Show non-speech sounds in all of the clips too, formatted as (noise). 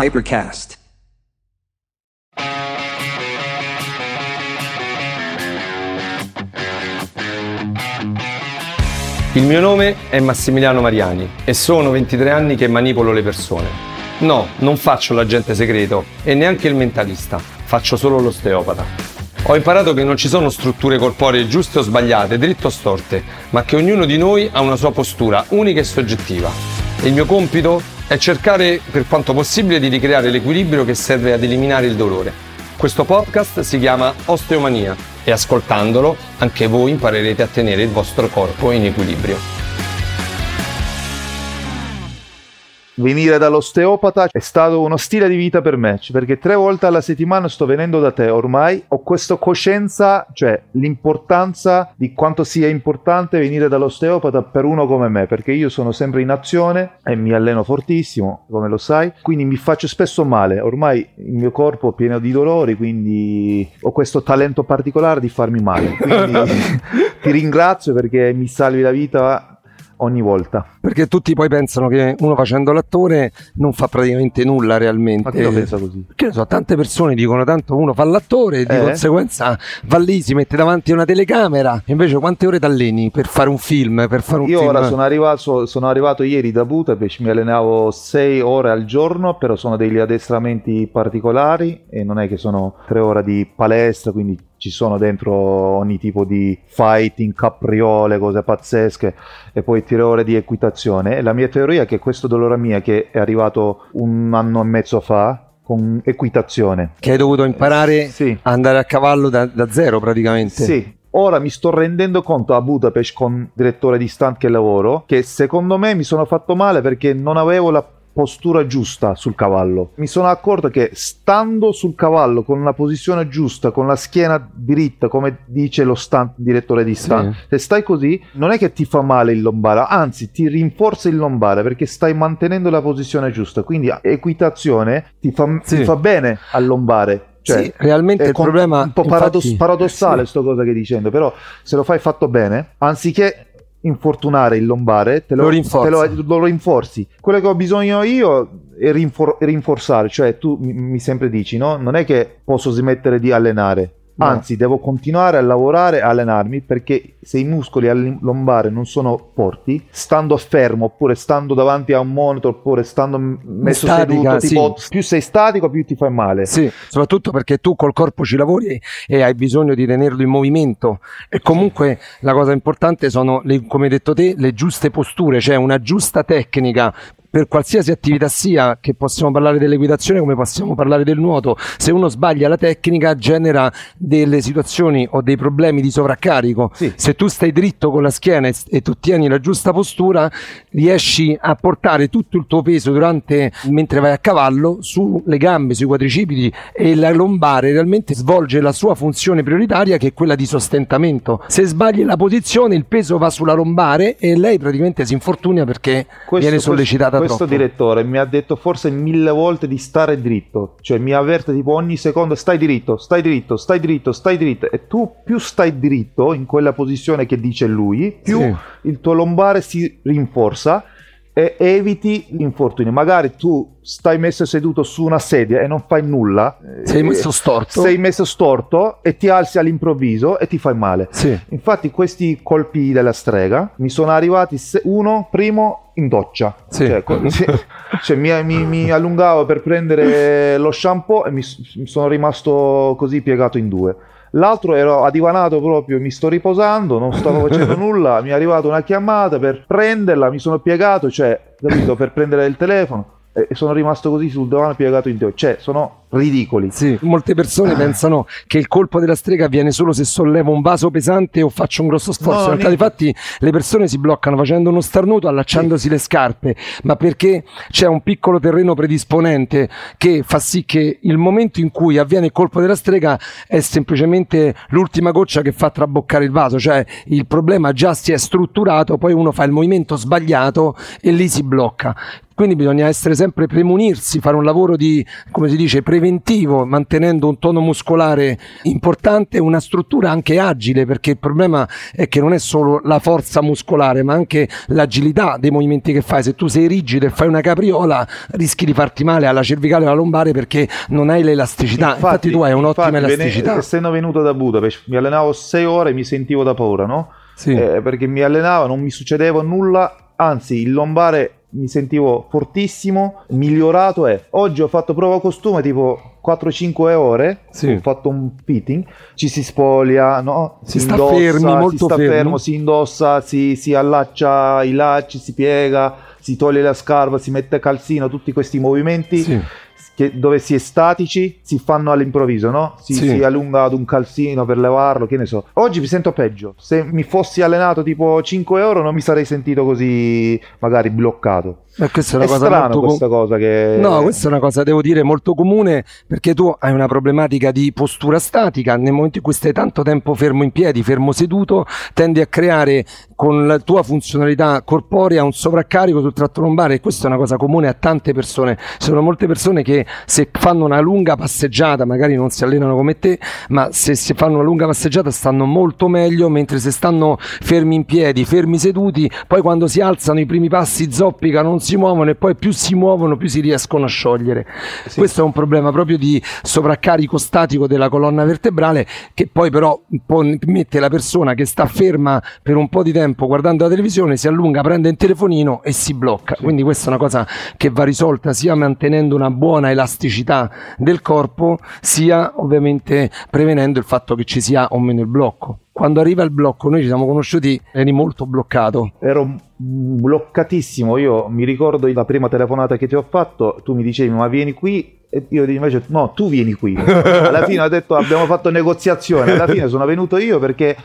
Hypercast. Il mio nome è Massimiliano Mariani e sono 23 anni che manipolo le persone. No, non faccio l'agente segreto e neanche il mentalista, faccio solo l'osteopata. Ho imparato che non ci sono strutture corporee giuste o sbagliate, dritte o storte, ma che ognuno di noi ha una sua postura unica e soggettiva. E il mio compito è cercare per quanto possibile di ricreare l'equilibrio che serve ad eliminare il dolore. Questo podcast si chiama Osteomania e ascoltandolo anche voi imparerete a tenere il vostro corpo in equilibrio. Venire dall'osteopata è stato uno stile di vita per me, perché tre volte alla settimana sto venendo da te, ormai ho questa coscienza, cioè l'importanza di quanto sia importante venire dall'osteopata per uno come me, perché io sono sempre in azione e mi alleno fortissimo, come lo sai, quindi mi faccio spesso male, ormai il mio corpo è pieno di dolori, quindi ho questo talento particolare di farmi male. Quindi (laughs) ti ringrazio perché mi salvi la vita ogni volta. Perché tutti poi pensano che uno facendo l'attore non fa praticamente nulla realmente. Ma chi lo pensa così? Perché ne so, tante persone dicono tanto uno fa l'attore e di Eh? conseguenza va lì, si mette davanti a una telecamera. Invece quante ore t'alleni per fare un film? Per fare un Io film? ora sono arrivato, sono arrivato ieri da Budapest, mi allenavo 6 ore al giorno, però sono degli addestramenti particolari e non è che sono 3 ore di palestra, quindi ci sono dentro ogni tipo di fighting, capriole, cose pazzesche e poi 3 ore di equitazione. E la mia teoria è che questo dolore mio che è arrivato un anno e mezzo fa con equitazione. Che hai dovuto imparare Sì. a andare a cavallo da, da zero praticamente. Sì. Ora mi sto rendendo conto a Budapest con il direttore di stunt che lavoro che secondo me mi sono fatto male perché non avevo la postura giusta sul cavallo. Mi sono accorto che stando sul cavallo con la posizione giusta, con la schiena diritta, come dice lo stunt direttore di stunt, Sì. se stai così non è che ti fa male il lombare, anzi ti rinforza il lombare perché stai mantenendo la posizione giusta. Quindi equitazione ti fa, Sì. ti fa bene al lombare. Cioè, Sì, realmente è il problema un po' paradoss- paradossale sì. sto cosa che dicendo però se lo fai fatto bene anziché infortunare il lombare te lo, Lo rinforza. te lo, lo rinforzi quello che ho bisogno io è rinfor- rinforzare cioè tu mi, mi sempre dici no non è che posso smettere di allenare. Anzi, devo continuare a lavorare e allenarmi perché se i muscoli lombare non sono forti, stando fermo oppure stando davanti a un monitor oppure stando messo Statica, seduto, tipo, sì. più sei statico, più ti fai male. Sì, soprattutto perché tu col corpo ci lavori e hai bisogno di tenerlo in movimento e comunque la cosa importante sono, le- come hai detto te, le giuste posture, cioè una giusta tecnica per qualsiasi attività sia, che possiamo parlare dell'equitazione come possiamo parlare del nuoto, se uno sbaglia la tecnica genera delle situazioni o dei problemi di sovraccarico. Sì. Se tu stai dritto con la schiena e, tu tieni la giusta postura, riesci a portare tutto il tuo peso durante, mentre vai a cavallo sulle gambe, sui quadricipiti e la lombare realmente svolge la sua funzione prioritaria che è quella di sostentamento. Se sbagli la posizione, il peso va sulla lombare e lei praticamente si infortuna perché viene sollecitata questo troppo. direttore mi ha detto forse mille volte di stare dritto, cioè mi avverte tipo ogni secondo stai dritto, stai dritto, stai dritto, stai dritto e tu più stai dritto in quella posizione che dice lui, più Sì. il tuo lombare si rinforza e eviti gli infortuni. Magari tu stai messo seduto su una sedia e non fai nulla, Sei eh, messo storto. sei messo storto e ti alzi all'improvviso e ti fai male. Sì. Infatti questi colpi della strega mi sono arrivati se- uno primo in doccia. Sì. Cioè, co- sì, (laughs) cioè, mi, mi- mi allungavo per prendere lo shampoo e mi, mi sono rimasto così piegato in due. L'altro ero adivanato proprio, mi sto riposando, non stavo facendo (laughs) nulla, mi è arrivata una chiamata per prenderla, mi sono piegato, cioè, capito, per prendere il telefono e e sono rimasto così sul divano piegato in due. Cioè, sono ridicoli. Sì, molte persone pensano che il colpo della strega avviene solo se sollevo un vaso pesante o faccio un grosso sforzo. No, In realtà, infatti, le persone si bloccano facendo uno starnuto, allacciandosi le scarpe, ma perché c'è un piccolo terreno predisponente che fa sì che il momento in cui avviene il colpo della strega è semplicemente l'ultima goccia che fa traboccare il vaso, cioè il problema già si è strutturato, poi uno fa il movimento sbagliato e lì si blocca. Quindi bisogna essere sempre premunirsi, fare un lavoro di, come si dice, preventivo, mantenendo un tono muscolare importante, una struttura anche agile, perché il problema è che non è solo la forza muscolare, ma anche l'agilità dei movimenti che fai. Se tu sei rigido e fai una capriola, rischi di farti male alla cervicale e alla lombare perché non hai l'elasticità. Infatti, infatti tu hai un'ottima infatti, elasticità. essendo venuto da Budapest, mi allenavo sei ore e mi sentivo da paura, no? Sì. Eh, perché mi allenavo, non mi succedeva nulla, anzi il lombare mi sentivo fortissimo, migliorato e oggi ho fatto prova costume tipo 4-5 ore, sì. ho fatto un fitting, ci si spoglia, no? si, si sta indossa, fermi, molto si sta fermi. fermo, si indossa, si, si allaccia i lacci, si piega, si toglie la scarpa, si mette calzino, tutti questi movimenti. Sì che, dove si è statici si fanno all'improvviso, no? Si, sì. si, allunga ad un calzino per levarlo, che ne so. Oggi mi sento peggio. Se mi fossi allenato tipo 5 euro non mi sarei sentito così magari bloccato. Ma questa è una è cosa strano questa cosa che... No, questa è una cosa, devo dire, molto comune perché tu hai una problematica di postura statica. Nel momento in cui stai tanto tempo fermo in piedi, fermo seduto, tendi a creare con la tua funzionalità corporea un sovraccarico sul tratto lombare e questa è una cosa comune a tante persone. Ci sono molte persone che se fanno una lunga passeggiata, magari non si allenano come te, ma se si fanno una lunga passeggiata stanno molto meglio, mentre se stanno fermi in piedi, fermi seduti, poi quando si alzano i primi passi zoppicano, non si muovono e poi più si muovono più si riescono a sciogliere. Sì. Questo è un problema proprio di sovraccarico statico della colonna vertebrale che poi però mette la persona che sta ferma per un po' di tempo guardando la televisione, si allunga, prende il telefonino e si blocca. Sì. Quindi questa è una cosa che va risolta sia mantenendo una buona elasticità del corpo, sia ovviamente prevenendo il fatto che ci sia o meno il blocco quando arriva il blocco, noi ci siamo conosciuti, eri molto bloccato. Ero bloccatissimo, io mi ricordo la prima telefonata che ti ho fatto, tu mi dicevi ma vieni qui e io invece no, tu vieni qui. (laughs) Alla fine ho detto abbiamo fatto negoziazione, alla fine sono venuto io perché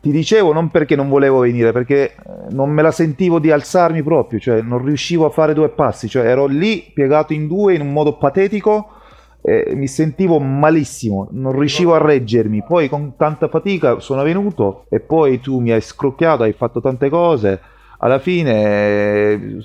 ti dicevo non perché non volevo venire, perché eh, non me la sentivo di alzarmi proprio, cioè non riuscivo a fare due passi, cioè ero lì piegato in due in un modo patetico eh, mi sentivo malissimo, non riuscivo a reggermi. Poi con tanta fatica sono venuto e poi tu mi hai scrocchiato, hai fatto tante cose. Alla fine,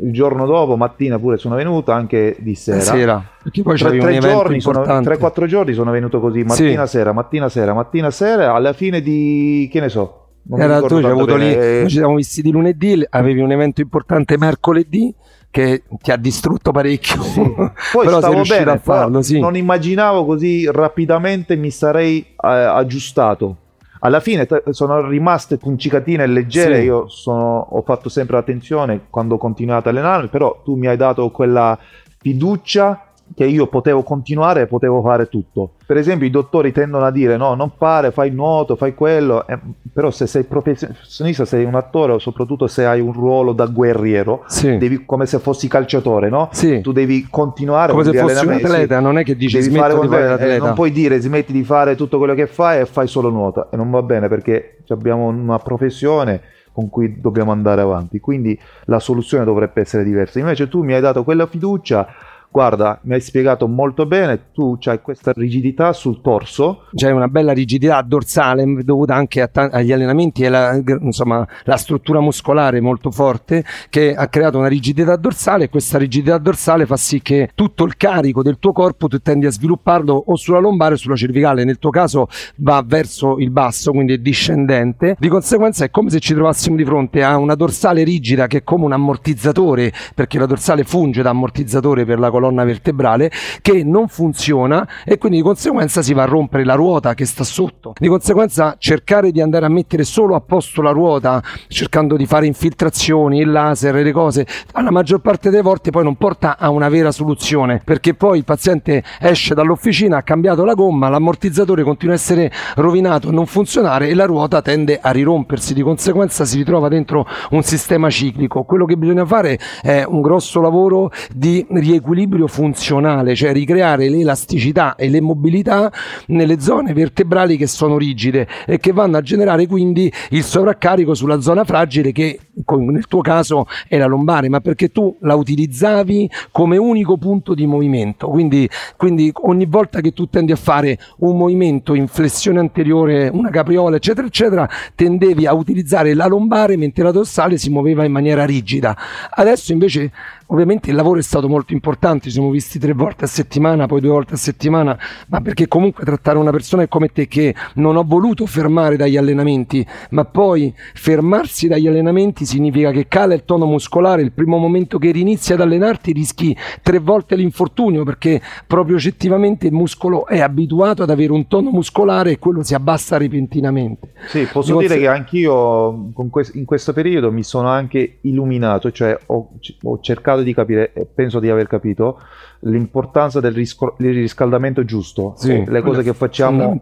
il giorno dopo, mattina pure sono venuto, anche di sera. sera perché poi tre, tre giorni, 3-4 giorni sono venuto così, mattina sì. sera, mattina sera, mattina sera, alla fine di, che ne so, era tu, ci avuto lì, noi ci siamo visti di lunedì, avevi un evento importante mercoledì che ti ha distrutto parecchio. Sì. (laughs) Poi però stavo bene, a farlo, sì. non immaginavo così rapidamente mi sarei eh, aggiustato. Alla fine t- sono rimaste puncicatine leggere, sì. io sono, ho fatto sempre attenzione quando ho continuato a allenarmi, però tu mi hai dato quella fiducia che io potevo continuare e potevo fare tutto. Per esempio i dottori tendono a dire no, non fare, fai nuoto, fai quello, eh, però se sei professionista, sei un attore o soprattutto se hai un ruolo da guerriero, sì. devi, come se fossi calciatore, no? Sì. Tu devi continuare come se fossi un atleta, sì. non è che dici devi fare di fare eh, non puoi dire smetti di fare tutto quello che fai e fai solo nuoto e non va bene perché abbiamo una professione con cui dobbiamo andare avanti, quindi la soluzione dovrebbe essere diversa. Invece tu mi hai dato quella fiducia guarda, mi hai spiegato molto bene, tu hai questa rigidità sul torso. C'è una bella rigidità dorsale dovuta anche t- agli allenamenti e la, insomma, la struttura muscolare molto forte che ha creato una rigidità dorsale. E questa rigidità dorsale fa sì che tutto il carico del tuo corpo tu tendi a svilupparlo o sulla lombare o sulla cervicale, nel tuo caso va verso il basso, quindi è discendente, di conseguenza è come se ci trovassimo di fronte a una dorsale rigida che è come un ammortizzatore, perché la dorsale funge da ammortizzatore per la colonna colonna vertebrale che non funziona e quindi di conseguenza si va a rompere la ruota che sta sotto. Di conseguenza cercare di andare a mettere solo a posto la ruota cercando di fare infiltrazioni, il laser, le cose, alla maggior parte delle volte poi non porta a una vera soluzione perché poi il paziente esce dall'officina, ha cambiato la gomma, l'ammortizzatore continua a essere rovinato, non funzionare e la ruota tende a rirompersi, di conseguenza si ritrova dentro un sistema ciclico. Quello che bisogna fare è un grosso lavoro di riequilibrio riequilibrio funzionale, cioè ricreare l'elasticità e le mobilità nelle zone vertebrali che sono rigide e che vanno a generare quindi il sovraccarico sulla zona fragile che nel tuo caso è la lombare, ma perché tu la utilizzavi come unico punto di movimento. Quindi, quindi ogni volta che tu tendi a fare un movimento in flessione anteriore, una capriola, eccetera, eccetera, tendevi a utilizzare la lombare mentre la dorsale si muoveva in maniera rigida. Adesso invece Ovviamente il lavoro è stato molto importante, ci siamo visti tre volte a settimana, poi due volte a settimana, ma perché comunque trattare una persona come te che non ho voluto fermare dagli allenamenti, ma poi fermarsi dagli allenamenti significa che cala il tono muscolare, il primo momento che rinizi ad allenarti rischi tre volte l'infortunio perché proprio oggettivamente il muscolo è abituato ad avere un tono muscolare e quello si abbassa repentinamente. Sì, posso Di dire che anch'io in questo periodo mi sono anche illuminato, cioè ho, ho cercato cercato di capire, e penso di aver capito, l'importanza del, risco- del riscaldamento giusto. Sì, le cose che facciamo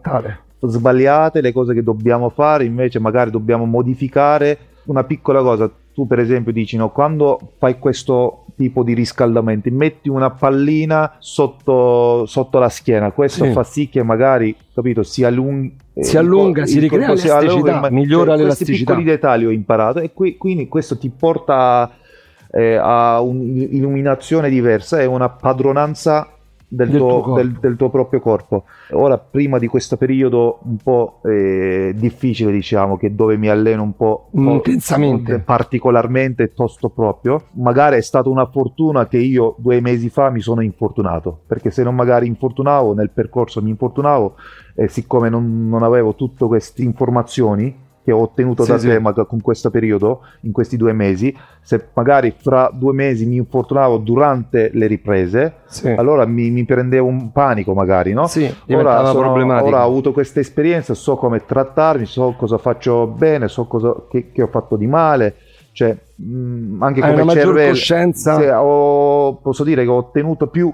sbagliate, le cose che dobbiamo fare, invece magari dobbiamo modificare una piccola cosa. Tu per esempio dici, no, quando fai questo tipo di riscaldamenti, metti una pallina sotto, sotto la schiena, questo sì. fa sì che magari, capito, si allunghi si allunga, si ricrea l'elasticità, migliora cioè, l'elasticità. Questi piccoli dettagli ho imparato e qui, quindi questo ti porta eh, ha un'illuminazione diversa e una padronanza del, del, tuo, tuo del, del, tuo, proprio corpo. Ora, prima di questo periodo un po' eh, difficile, diciamo, che dove mi alleno un po' intensamente, particolarmente tosto proprio, magari è stata una fortuna che io due mesi fa mi sono infortunato, perché se non magari infortunavo nel percorso mi infortunavo, e siccome non, non avevo tutte queste informazioni che ho ottenuto sì, da sì. te ma, con questo periodo, in questi due mesi, se magari fra due mesi mi infortunavo durante le riprese, sì. allora mi, mi, prendevo un panico magari, no? Sì, ora, sono, ora ho avuto questa esperienza, so come trattarmi, so cosa faccio bene, so cosa che, che ho fatto di male, cioè mh, mm, anche Hai come una cervello, coscienza. Ho, posso dire che ho ottenuto più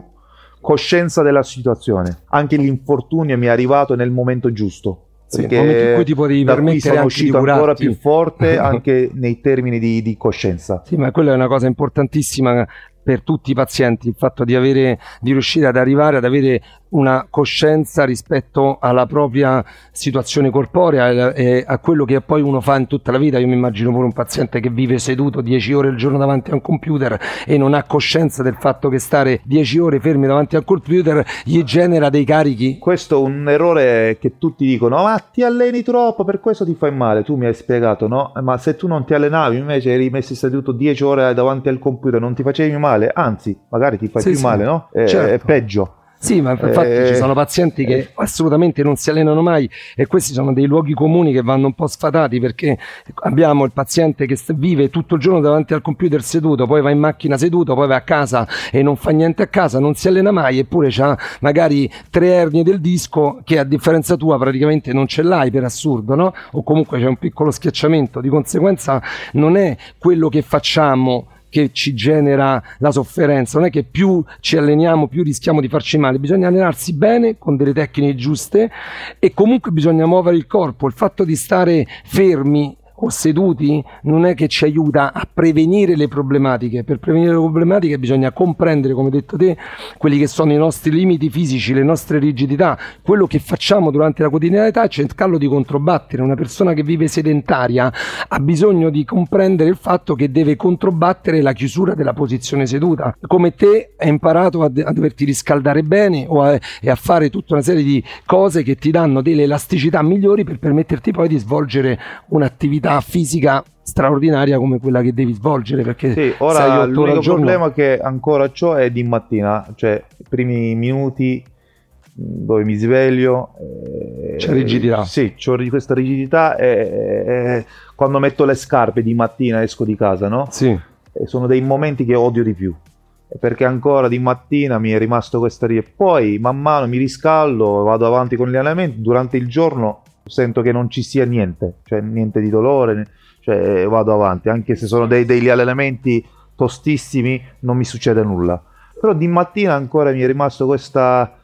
coscienza della situazione, anche l'infortunio mi è arrivato nel momento giusto sì, perché in cui ti potevi qui sono uscito ancora più forte (laughs) anche nei termini di, di coscienza. Sì, ma quella è una cosa importantissima per tutti i pazienti il fatto di, avere, di riuscire ad arrivare ad avere una coscienza rispetto alla propria situazione corporea e a quello che poi uno fa in tutta la vita. Io mi immagino pure un paziente che vive seduto 10 ore al giorno davanti a un computer e non ha coscienza del fatto che stare 10 ore fermi davanti al computer gli genera dei carichi. Questo è un errore che tutti dicono, ma ti alleni troppo, per questo ti fai male. Tu mi hai spiegato, no? Ma se tu non ti allenavi, invece eri messo seduto 10 ore davanti al computer, non ti facevi male male, anzi, magari ti fai sì, più sì. male, no? È, certo. è peggio. Sì, ma infatti eh, ci sono pazienti che eh. assolutamente non si allenano mai e questi sono dei luoghi comuni che vanno un po' sfatati perché abbiamo il paziente che vive tutto il giorno davanti al computer seduto, poi va in macchina seduto, poi va a casa e non fa niente a casa, non si allena mai eppure ha magari tre ernie del disco che a differenza tua praticamente non ce l'hai per assurdo, no? O comunque c'è un piccolo schiacciamento, di conseguenza non è quello che facciamo che ci genera la sofferenza, non è che più ci alleniamo più rischiamo di farci male, bisogna allenarsi bene con delle tecniche giuste e comunque bisogna muovere il corpo, il fatto di stare fermi seduti non è che ci aiuta a prevenire le problematiche. Per prevenire le problematiche bisogna comprendere, come detto te, quelli che sono i nostri limiti fisici, le nostre rigidità, quello che facciamo durante la quotidianità e cercarlo di controbattere. Una persona che vive sedentaria ha bisogno di comprendere il fatto che deve controbattere la chiusura della posizione seduta. Come te hai imparato a, a doverti riscaldare bene a, e a fare tutta una serie di cose che ti danno delle elasticità migliori per permetterti poi di svolgere un'attività attività fisica straordinaria come quella che devi svolgere perché sì, ora l'unico problema che ancora ho è di mattina cioè i primi minuti dove mi sveglio eh, c'è rigidità sì, ho questa rigidità e, e, quando metto le scarpe di mattina esco di casa no? sì. Sono dei momenti che odio di più perché ancora di mattina mi è rimasto questa rigidità poi man mano mi riscaldo vado avanti con gli allenamenti durante il giorno sento che non ci sia niente, cioè niente di dolore, cioè vado avanti, anche se sono dei, degli allenamenti tostissimi, non mi succede nulla. Però di mattina ancora mi è rimasto questa...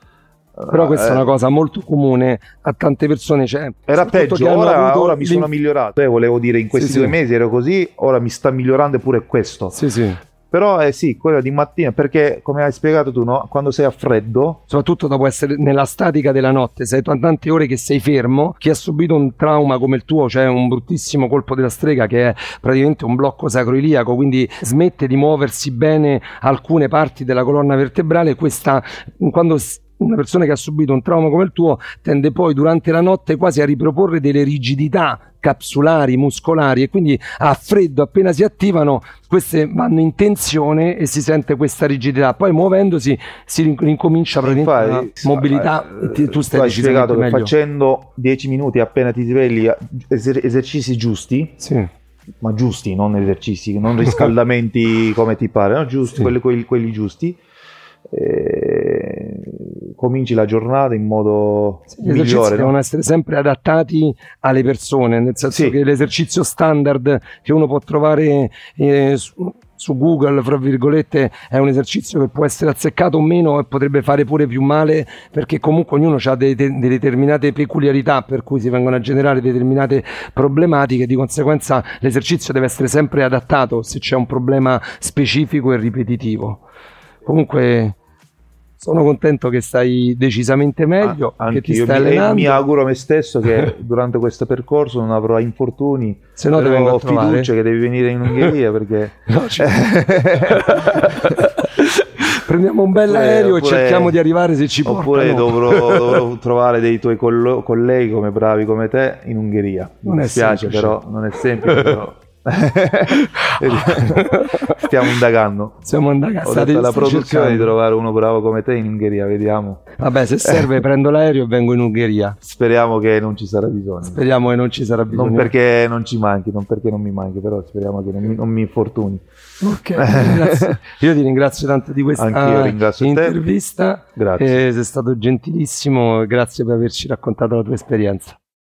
Però questa eh, è una cosa molto comune a tante persone. Cioè, era peggio, ora, ora mi sono migliorato. Eh, volevo dire, in questi sì, due sì. mesi ero così, ora mi sta migliorando pure questo. Sì, sì. Però eh sì, quello di mattina, perché come hai spiegato tu, no? quando sei a freddo, soprattutto dopo essere nella statica della notte, sei tante ore che sei fermo, chi ha subito un trauma come il tuo, cioè un bruttissimo colpo della strega che è praticamente un blocco sacroiliaco, quindi smette di muoversi bene alcune parti della colonna vertebrale, questa quando una persona che ha subito un trauma come il tuo tende poi durante la notte quasi a riproporre delle rigidità capsulari, muscolari e quindi a freddo appena si attivano queste vanno in tensione e si sente questa rigidità poi muovendosi si ricomincia praticamente la mobilità eh, tu stai spiegato che facendo 10 minuti appena ti svegli eser- esercizi giusti sì. ma giusti non esercizi non riscaldamenti (laughs) come ti pare no? giusti, sì. quelli, quelli, quelli giusti eh, cominci la giornata in modo sì, gli migliore. devono essere sempre adattati alle persone, nel senso sì. che l'esercizio standard che uno può trovare eh, su, su, Google, fra virgolette, è un esercizio che può essere azzeccato o meno e potrebbe fare pure più male perché comunque ognuno ha delle, delle determinate peculiarità per cui si vengono a generare determinate problematiche, di conseguenza l'esercizio deve essere sempre adattato se c'è un problema specifico e ripetitivo. Comunque sono contento che stai decisamente meglio, ah, che ti stai mi, allenando. mi auguro a me stesso che (laughs) durante questo percorso non avrò infortuni. Se no ho fiducia che devi venire in Ungheria (laughs) perché... No, (laughs) Prendiamo un bel aereo e cerchiamo di arrivare se ci portano. Oppure dovrò, dovrò trovare dei tuoi colleghi come bravi come te in Ungheria. Mi non dispiace però, non è semplice però. (laughs) Stiamo indagando. Stiamo indagando. Ho detto alla produzione cercando. di trovare uno bravo come te in Ungheria, vediamo. Vabbè, se serve (laughs) prendo l'aereo e vengo in Ungheria. Speriamo che non ci sarà bisogno. Speriamo che non ci sarà bisogno. Non perché non ci manchi, non perché non mi manchi, però speriamo che non mi, non mi infortuni. Ok, (laughs) io ti ringrazio tanto di questa intervista. Te. Grazie. Eh, sei stato gentilissimo, grazie per averci raccontato la tua esperienza.